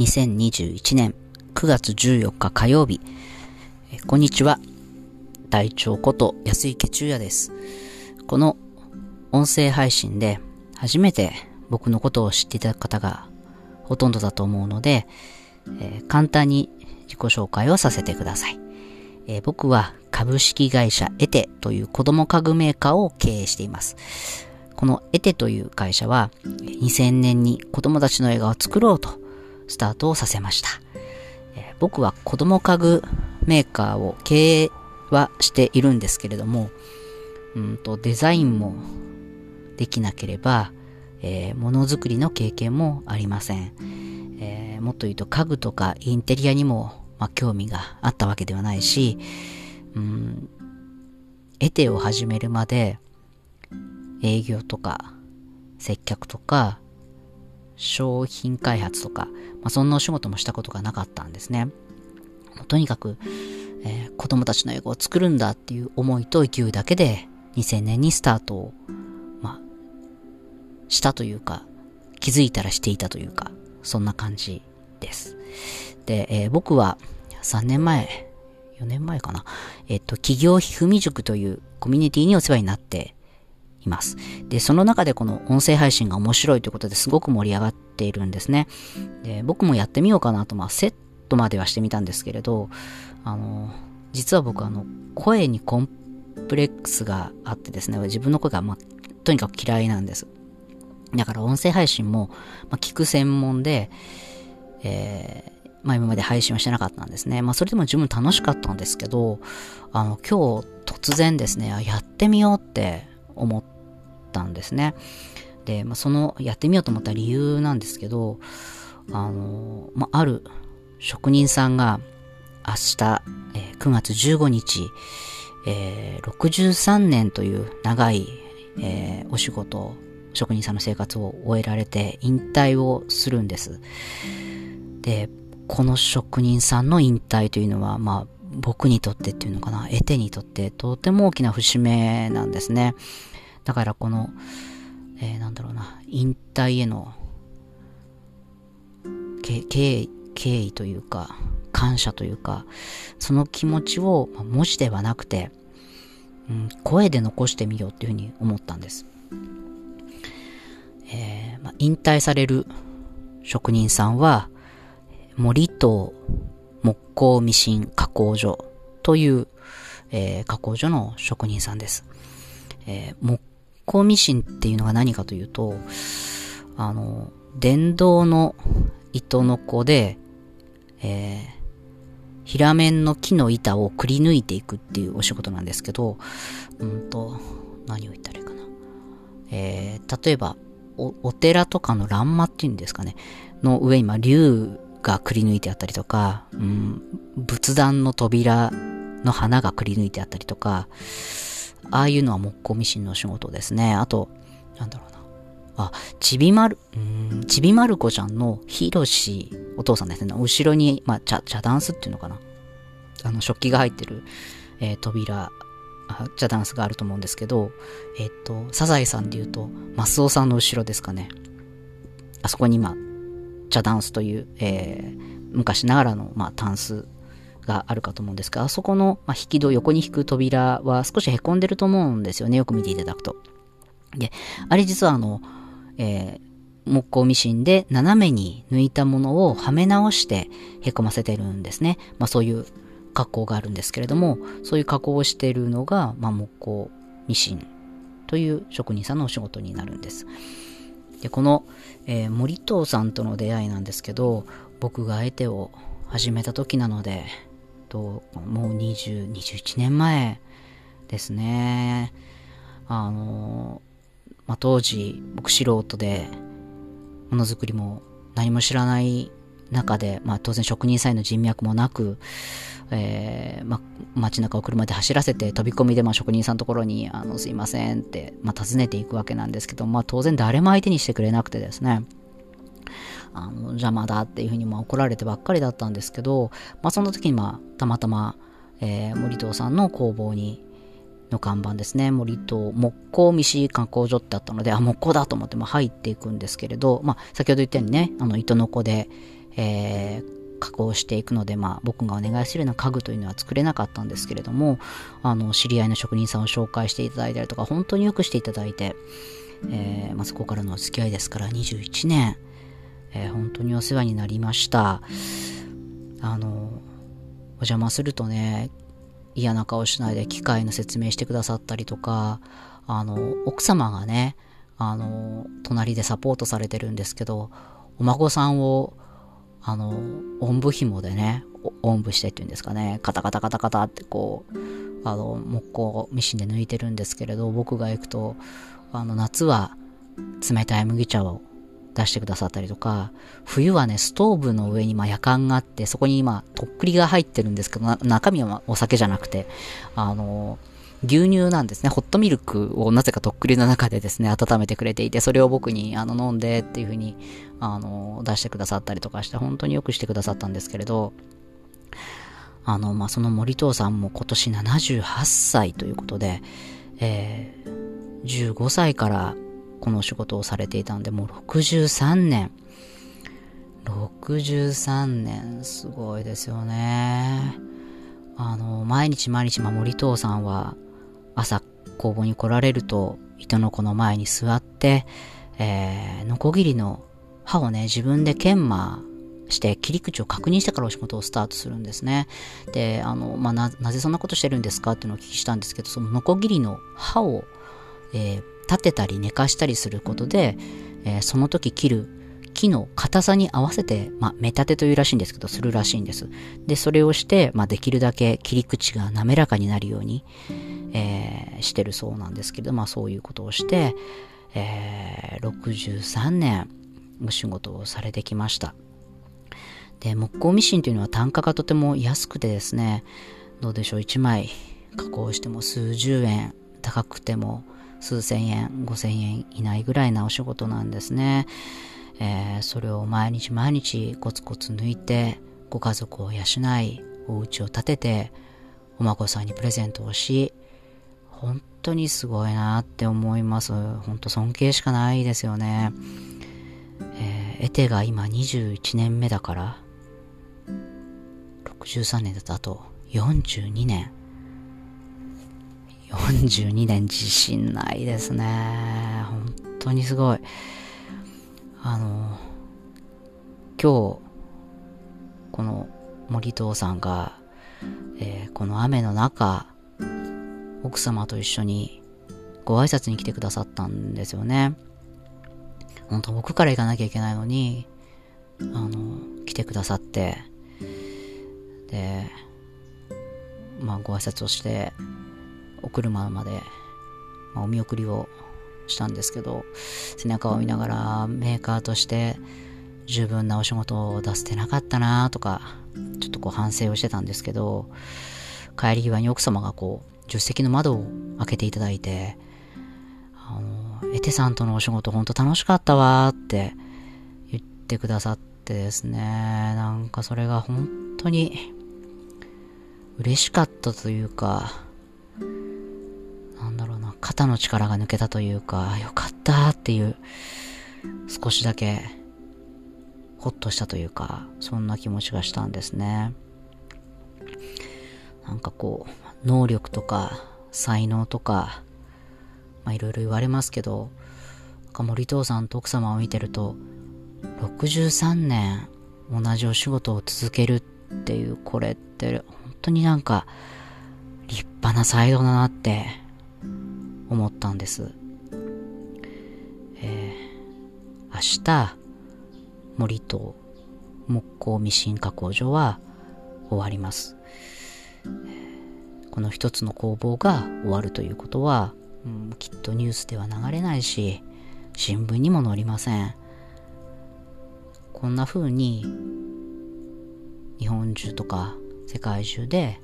2021年9月14日火曜日。えこんにちは。隊長こと安池中也です。この音声配信で初めて僕のことを知っていた方がほとんどだと思うので、えー、簡単に自己紹介をさせてください。えー、僕は株式会社エテという子供家具メーカーを経営しています。このエテという会社は2000年に子供たちの映画を作ろうとスタートをさせました。えー、僕は子供家具メーカーを経営はしているんですけれども、うんとデザインもできなければ、えー、ものづくりの経験もありません。えー、もっと言うと家具とかインテリアにも、まあ、興味があったわけではないし、うん、エテを始めるまで営業とか接客とか商品開発とか、まあ、そんなお仕事もしたことがなかったんですね。とにかく、えー、子供たちの英語を作るんだっていう思いと勢いだけで2000年にスタートを、まあ、したというか、気づいたらしていたというか、そんな感じです。で、えー、僕は3年前、4年前かな、えっ、と、企業ひふみ塾というコミュニティにお世話になっています。で、その中でこの音声配信が面白いということですごく盛り上がっているんですね。で、僕もやってみようかなと、まあ、セットまではしてみたんですけれど、あの、実は僕あの、声にコンプレックスがあってですね、自分の声が、まあ、とにかく嫌いなんです。だから音声配信も、まあ、聞く専門で、えー、まあ今まで配信はしてなかったんですね。まあそれでも十分楽しかったんですけど、あの今日突然ですね、やってみようって思っんですね。で、まあ、そのやってみようと思った理由なんですけど、あの、まあ、ある職人さんが明日、えー、9月15日、えー、63年という長い、えー、お仕事、職人さんの生活を終えられて引退をするんです。で、この職人さんの引退というのは、まあ、僕にとってっていうのかな、エテにとってとても大きな節目なんですね。だからこの、えー、なんだろうな、引退への敬意というか、感謝というか、その気持ちを文字ではなくて、うん、声で残してみようっていうふうに思ったんです。えーまあ、引退される職人さんは、森と木工ミシン加工所という、えー、加工所の職人さんです。えー、木工ミシンっていうのが何かというと、あの、電動の糸の子で、えー、平面の木の板をくり抜いていくっていうお仕事なんですけど、うんと、何を言ったらいいかな。えー、例えば、お、お寺とかの欄間っていうんですかね、の上に、ま、竜がくり抜いてあったりとか、うん、仏壇の扉の花がくり抜いてあったりとか、ああいうのは木工ミシンの仕事ですね。あと、なんだろうな。あ、ちびまる、うん、ちびまる子ちゃんのひろしお父さんですね。後ろに、まあ、茶、茶ダンスっていうのかな。あの、食器が入ってる、えー、扉、茶ダンスがあると思うんですけど、えっ、ー、と、サザエさんで言うと、マスオさんの後ろですかね。あそこに今、茶ダンスという、えー、昔ながらの、まあ、タンスがあるかと思うんですが、あそこの、ま、引き戸、横に引く扉は少し凹んでると思うんですよね。よく見ていただくと。で、あれ実はあの、えー、木工ミシンで斜めに抜いたものをはめ直して凹ませてるんですね。まあそういう加工があるんですけれども、そういう加工をしているのが、まあ木工ミシンという職人さんのお仕事になるんです。で、この、えー、森藤さんとの出会いなんですけど、僕が相手を始めた時なので、と、もう20、21年前ですね。あの、まあ、当時、僕素人で、ものづくりも何も知らない中で、まあ、当然職人さんへの人脈もなく、えー、ま、街中を車で走らせて飛び込みで、ま、職人さんのところに、あの、すいませんって、まあ、尋ねていくわけなんですけど、まあ、当然誰も相手にしてくれなくてですね、あの、邪魔だっていうふうに、まあ、怒られてばっかりだったんですけど、まあ、その時に、まあ、たまたま、えー、森藤さんの工房に、の看板ですね。森と木工未使加工所ってあったので、あ、木工だと思って、まあ、入っていくんですけれど、まあ、先ほど言ったようにね、あの、糸の子で、えー、加工していくので、まあ、僕がお願いするような家具というのは作れなかったんですけれども、あの、知り合いの職人さんを紹介していただいたりとか、本当によくしていただいて、えー、まあ、そこからのお付き合いですから21年、えー、本当にお世話になりました。あの、お邪魔するとね、嫌な顔しないで機械の説明してくださったりとか、あの、奥様がね、あの、隣でサポートされてるんですけど、お孫さんを、あの、おんぶ紐でね、おんぶしてっていうんですかね、カタカタカタカタってこう、あの、木工ミシンで抜いてるんですけれど、僕が行くと、あの、夏は冷たい麦茶を出してくださったりとか、冬はね、ストーブの上にまあ夜間があって、そこに今、とっくりが入ってるんですけど、中身はお酒じゃなくて、あの、牛乳なんですね。ホットミルクをなぜかとっくりの中でですね、温めてくれていて、それを僕にあの飲んでっていう風にあの出してくださったりとかして、本当によくしてくださったんですけれど、あの、まあ、その森藤さんも今年78歳ということで、えー、15歳からこの仕事をされていたんで、もう63年。63年、すごいですよね。あの、毎日毎日、ま森藤さんは、朝、工房に来られると、糸の子の前に座って、えー、ノコギリの刃をね、自分で研磨して切り口を確認してからお仕事をスタートするんですね。で、あの、まあ、な、なぜそんなことしてるんですかっていうのをお聞きしたんですけど、そのノコギリの刃を、えー、立てたり寝かしたりすることで、えー、その時切る木の硬さに合わせて、まあ、目立てというらしいんですけど、するらしいんです。で、それをして、まあ、できるだけ切り口が滑らかになるように、えー、してるそうなんですけど、まあ、そういうことをして、えー、63年、お仕事をされてきました。で、木工ミシンというのは単価がとても安くてですね、どうでしょう、1枚加工しても数十円、高くても数千円、五千円以内ぐらいなお仕事なんですね。えー、それを毎日毎日コツコツ抜いて、ご家族を養い、お家を建てて、お孫さんにプレゼントをし、本当にすごいなって思います。本当尊敬しかないですよね。えー、エテが今21年目だから、63年だとあと42年。42年自信ないですね。本当にすごい。あの、今日、この森藤さんが、えー、この雨の中、奥様と一緒にご挨拶に来てくださったんですよね。本当僕から行かなきゃいけないのに、あの、来てくださって、で、まあご挨拶をして、お車まで、まあ、お見送りをしたんですけど、背中を見ながらメーカーとして十分なお仕事を出せてなかったなとか、ちょっとこう反省をしてたんですけど、帰り際に奥様がこう、助手席の窓を開けていただいて、あの、エテさんとのお仕事ほんと楽しかったわって言ってくださってですね、なんかそれが本当に嬉しかったというか、肩の力が抜けたというか、よかったっていう、少しだけ、ほっとしたというか、そんな気持ちがしたんですね。なんかこう、能力とか、才能とか、まあいろいろ言われますけど、なんか森藤さんと奥様を見てると、63年同じお仕事を続けるっていう、これって本当になんか立派な才能だなって思ったんです。えー、明日、森と木工ミシン加工所は終わります。この一つの工房が終わるということは、うん、きっとニュースでは流れないし、新聞にも載りません。こんな風に、日本中とか世界中で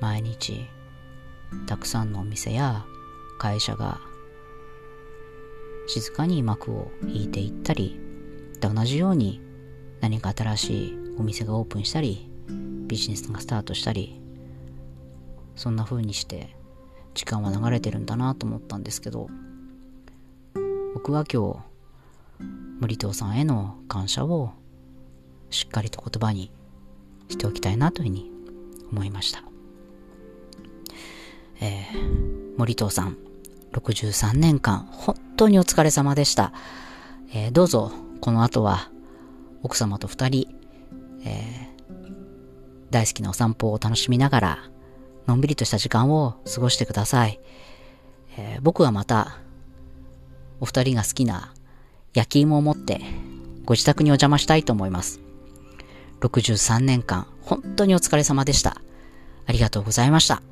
毎日たくさんのお店や会社が静かに幕を引いていったり同じように何か新しいお店がオープンしたりビジネスがスタートしたりそんな風にして時間は流れてるんだなと思ったんですけど僕は今日森藤さんへの感謝をしっかりと言葉にしておきたいなというふうに思いました。えー、森藤さん、63年間、本当にお疲れ様でした。えー、どうぞ、この後は、奥様と二人、えー、大好きなお散歩を楽しみながら、のんびりとした時間を過ごしてください。えー、僕はまた、お二人が好きな焼き芋を持って、ご自宅にお邪魔したいと思います。63年間、本当にお疲れ様でした。ありがとうございました。